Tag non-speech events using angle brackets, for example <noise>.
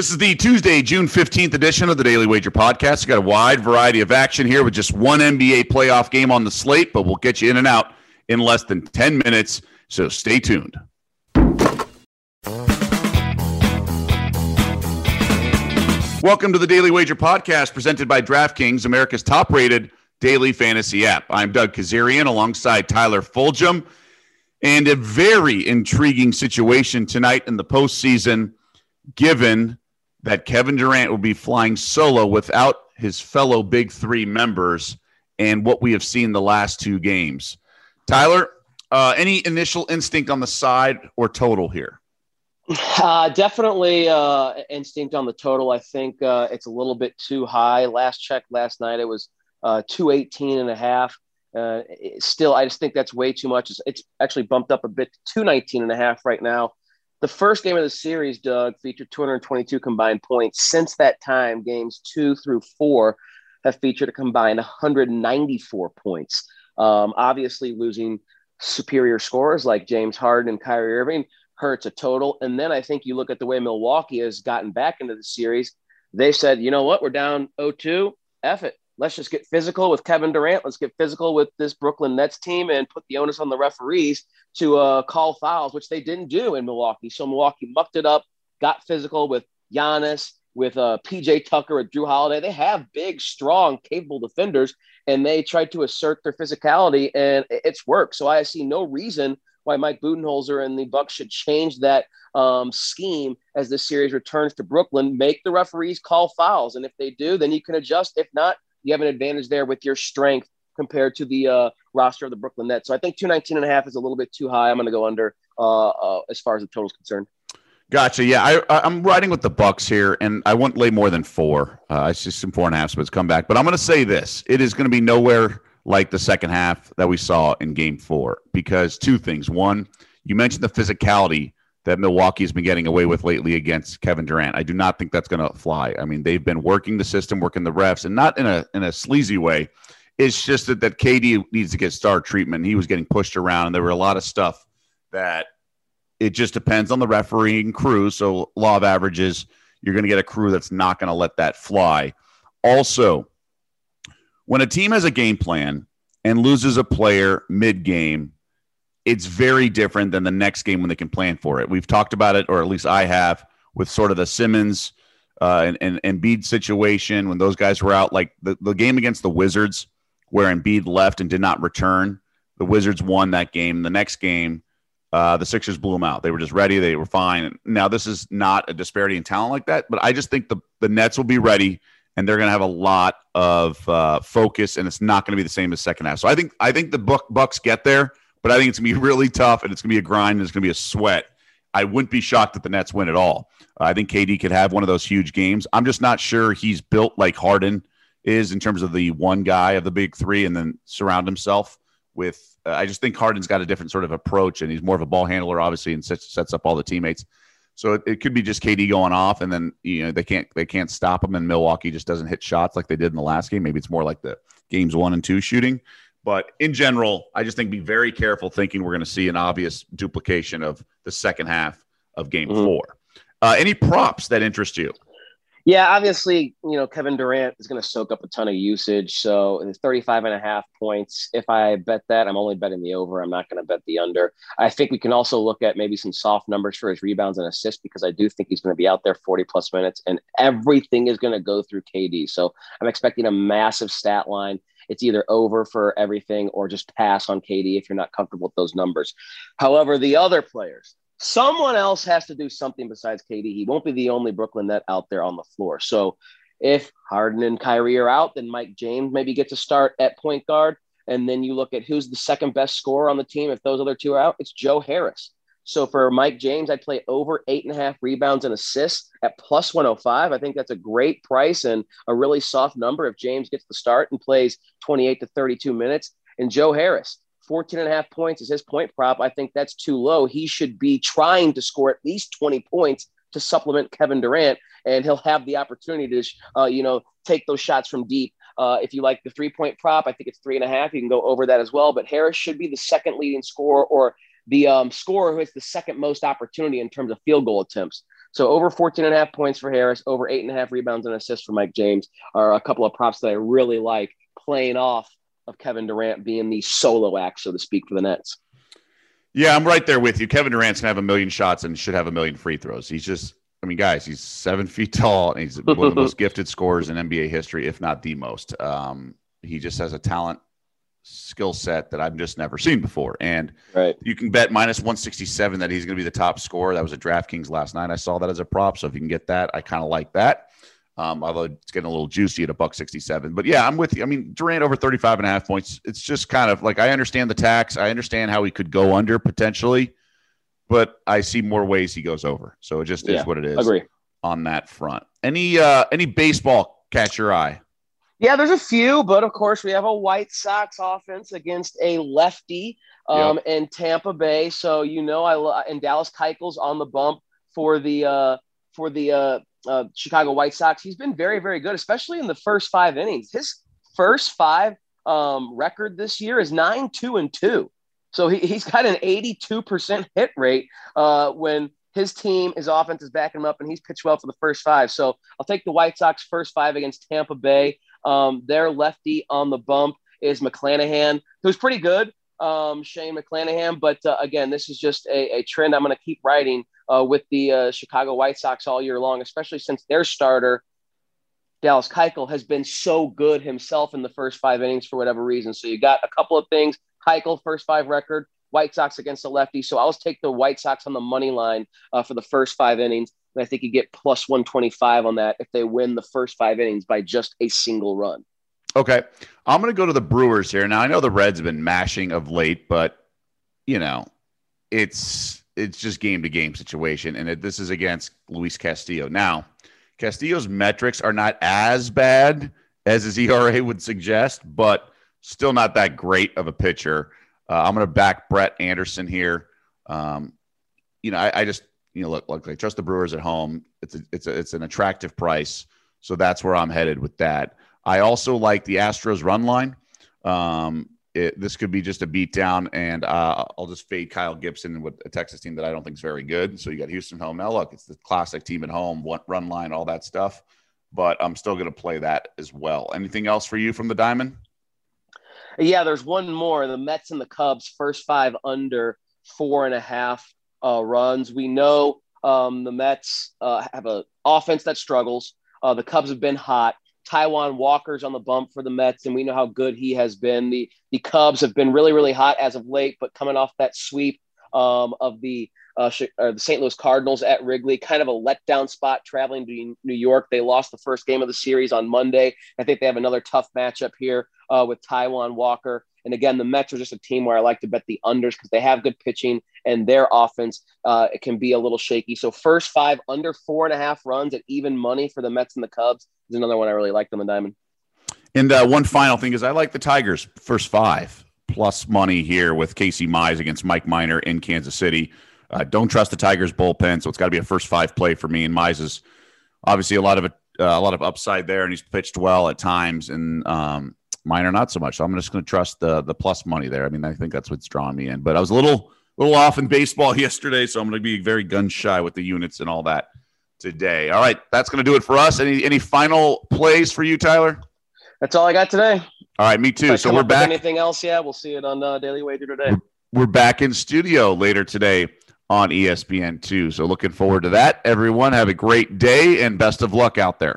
This is the Tuesday, June 15th edition of the Daily Wager Podcast. We've got a wide variety of action here with just one NBA playoff game on the slate, but we'll get you in and out in less than 10 minutes. So stay tuned. Welcome to the Daily Wager Podcast presented by DraftKings, America's top rated daily fantasy app. I'm Doug Kezirian alongside Tyler Fulghum. And a very intriguing situation tonight in the postseason, given that Kevin Durant will be flying solo without his fellow Big Three members and what we have seen the last two games. Tyler, uh, any initial instinct on the side or total here? Uh, definitely uh, instinct on the total. I think uh, it's a little bit too high. Last check last night, it was uh, 218 and a half. Uh, still, I just think that's way too much. It's, it's actually bumped up a bit to 219 and a half right now. The first game of the series, Doug, featured 222 combined points. Since that time, games two through four have featured a combined 194 points. Um, obviously, losing superior scorers like James Harden and Kyrie Irving hurts a total. And then I think you look at the way Milwaukee has gotten back into the series. They said, you know what, we're down 0-2. F it. Let's just get physical with Kevin Durant. Let's get physical with this Brooklyn Nets team and put the onus on the referees to uh, call fouls, which they didn't do in Milwaukee. So Milwaukee mucked it up, got physical with Giannis, with uh, PJ Tucker, with Jrue Holiday. They have big, strong, capable defenders, and they tried to assert their physicality, and it's worked. So I see no reason why Mike Budenholzer and the Bucks should change that um, scheme as this series returns to Brooklyn. Make the referees call fouls, and if they do, then you can adjust. If not, you have an advantage there with your strength compared to the uh, roster of the Brooklyn Nets. So I think 219 and a half is a little bit too high. I'm going to go under uh, uh, as far as the total is concerned. Gotcha. Yeah, I, I'm riding with the Bucks here, and I won't lay more than four. Uh, I see some four and a half splits come back, but I'm going to say this: it is going to be nowhere like the second half that we saw in Game Four because two things. One, you mentioned the physicality that Milwaukee has been getting away with lately against Kevin Durant. I do not think that's going to fly. I mean, they've been working the system, working the refs, and not in a in a sleazy way. It's just that, that KD needs to get star treatment. He was getting pushed around, and there were a lot of stuff that it just depends on the refereeing crew. So, law of averages, you're going to get a crew that's not going to let that fly. Also, when a team has a game plan and loses a player mid game, it's very different than the next game when they can plan for it. We've talked about it, or at least I have, with sort of the Simmons uh, and, and Embiid situation when those guys were out. Like the, the game against the Wizards, where Embiid left and did not return, the Wizards won that game. The next game, uh, the Sixers blew them out. They were just ready. They were fine. Now, this is not a disparity in talent like that, but I just think the, the Nets will be ready and they're going to have a lot of uh, focus, and it's not going to be the same as second half. So I think I think the Bucks get there but I think it's going to be <laughs> really tough and it's going to be a grind and it's going to be a sweat. I wouldn't be shocked if the Nets win at all. I think KD could have one of those huge games. I'm just not sure he's built like Harden is in terms of the one guy of the big three and then surround himself with. Uh, I just think Harden's got a different sort of approach and he's more of a ball handler, obviously, and sets, sets up all the teammates. So it, it, could be just KD going off, and then you know they can't they can't stop him, and Milwaukee just doesn't hit shots like they did in the last game. Maybe it's more like the games one and two shooting. But in general, I just think be very careful thinking we're going to see an obvious duplication of the second half of game mm-hmm. four. Uh, any props that interest you? Yeah, obviously, you know, Kevin Durant is going to soak up a ton of usage. So it's 35 and a half points. If I bet that, I'm only betting the over. I'm not going to bet the under. I think we can also look at maybe some soft numbers for his rebounds and assists because I do think he's going to be out there 40 plus minutes and everything is going to go through KD. So I'm expecting a massive stat line it's either over for everything or just pass on KD if you're not comfortable with those numbers. However, the other players, someone else has to do something besides KD. He won't be the only Brooklyn net out there on the floor. So if Harden and Kyrie are out, then Mike James maybe gets a start at point guard. And then you look at who's the second best scorer on the team. If those other two are out, it's Joe Harris. So for Mike James, I'd play over eight and a half rebounds and assists at plus 105. I think that's a great price and a really soft number if James gets the start and plays 28 to 32 minutes. And Joe Harris, 14 and a half points is his point prop. I think that's too low. He should be trying to score at least 20 points to supplement Kevin Durant, and he'll have the opportunity to, uh, you know, take those shots from deep. Uh, if you like the three point prop, I think it's three and a half. You can go over that as well. But Harris should be the second leading scorer or the um, scorer who has the second most opportunity in terms of field goal attempts. So over 14 and a half points for Harris, over eight and a half rebounds and assists for Mike James are a couple of props that I really like playing off of Kevin Durant being the solo act, so to speak, for the Nets. Yeah, I'm right there with you. Kevin Durant's gonna have a million shots and should have a million free throws. He's just, I mean, guys, he's seven <laughs> feet tall and he's one of the most <laughs> gifted scorers in NBA history, if not the most. Um, he just has a talent skill set that I've just never seen before. And right. you can bet minus 167 that he's going to be the top scorer. That was a DraftKings last night. I saw that as a prop. So if you can get that, I kind of like that. Um, although it's getting a little juicy at a buck 67. But yeah, I'm with you. I mean, Durant over 35 and a half points. It's just kind of like I understand the tax. I understand how he could go under potentially, but I see more ways he goes over. So it just yeah, is what it is. Agree. On that front. Any uh any baseball catch your eye? Yeah, there's a few, but of course we have a White Sox offense against a lefty um, yep. in Tampa Bay. So you know, I and Dallas Keuchel's on the bump for the uh, for the uh, uh, Chicago White Sox. He's been very, very good, especially in the first five innings. His first five um, record this year is nine, two, and two. So he, he's got an 82% hit rate uh, when his team, his offense is backing him up, and he's pitched well for the first five. So I'll take the White Sox first five against Tampa Bay. Um, their lefty on the bump is McClanahan, who's pretty good, um, Shane McClanahan. But uh, again, this is just a, a trend I'm going to keep writing uh, with the uh, Chicago White Sox all year long, especially since their starter, Dallas Keuchel, has been so good himself in the first five innings for whatever reason. So you got a couple of things. Keuchel, first five record, White Sox against the lefty. So I'll take the White Sox on the money line uh, for the first five innings. And I think you get plus 125 on that if they win the first five innings by just a single run. Okay. I'm going to go to the Brewers here. Now, I know the Reds have been mashing of late, but, you know, it's it's just game to game situation. And it, this is against Luis Castillo. Now, Castillo's metrics are not as bad as his ERA would suggest, but still not that great of a pitcher. Uh, I'm going to back Brett Anderson here. Um, you know, I, I, just you know look, look, I trust the Brewers at home. It's a, it's a, it's an attractive price, so that's where I'm headed with that. I also like the Astros run line. Um, it, this could be just a beat down, and uh, I'll just fade Kyle Gibson with a Texas team that I don't think is very good. So you got Houston home. Now look, it's the classic team at home, run line, all that stuff. But I'm still going to play that as well. Anything else for you from the Diamond? Yeah, there's one more. The Mets and the Cubs, first five under four and a half uh, runs. We know um, the Mets uh, have an offense that struggles. Uh, the Cubs have been hot. Taijuan Walker's on the bump for the Mets, and we know how good he has been. The the Cubs have been really, really hot as of late, but coming off that sweep um, of the uh, the St. Louis Cardinals at Wrigley, kind of a letdown spot traveling to New York. They lost the first game of the series on Monday. I think they have another tough matchup here uh, with Taijuan Walker. And again, the Mets are just a team where I like to bet the unders because they have good pitching and their offense uh, it can be a little shaky. So first five under four and a half runs at even money for the Mets and the Cubs is another one I really like them in Diamond. And uh, one final thing is I like the Tigers first five plus money here with Casey Mize against Mike Minor in Kansas City. Uh, don't trust the Tigers bullpen, so it's got to be a first five play for me. And Mize is obviously a lot of it, uh, a lot of upside there, and he's pitched well at times. And um, are not so much. So I'm just going to trust the the plus money there. I mean, I think that's what's drawing me in. But I was a little little off in baseball <laughs> yesterday, so I'm going to be very gun shy with the units and all that today. All right, that's going to do it for us. Any any final plays for you, Tyler? That's all I got today. All right, me too. So we're back. Anything else? Yeah, we'll see it on uh, Daily Wager today. We're back in studio later today on ESPN2. So looking forward to that. Everyone, have a great day and best of luck out there.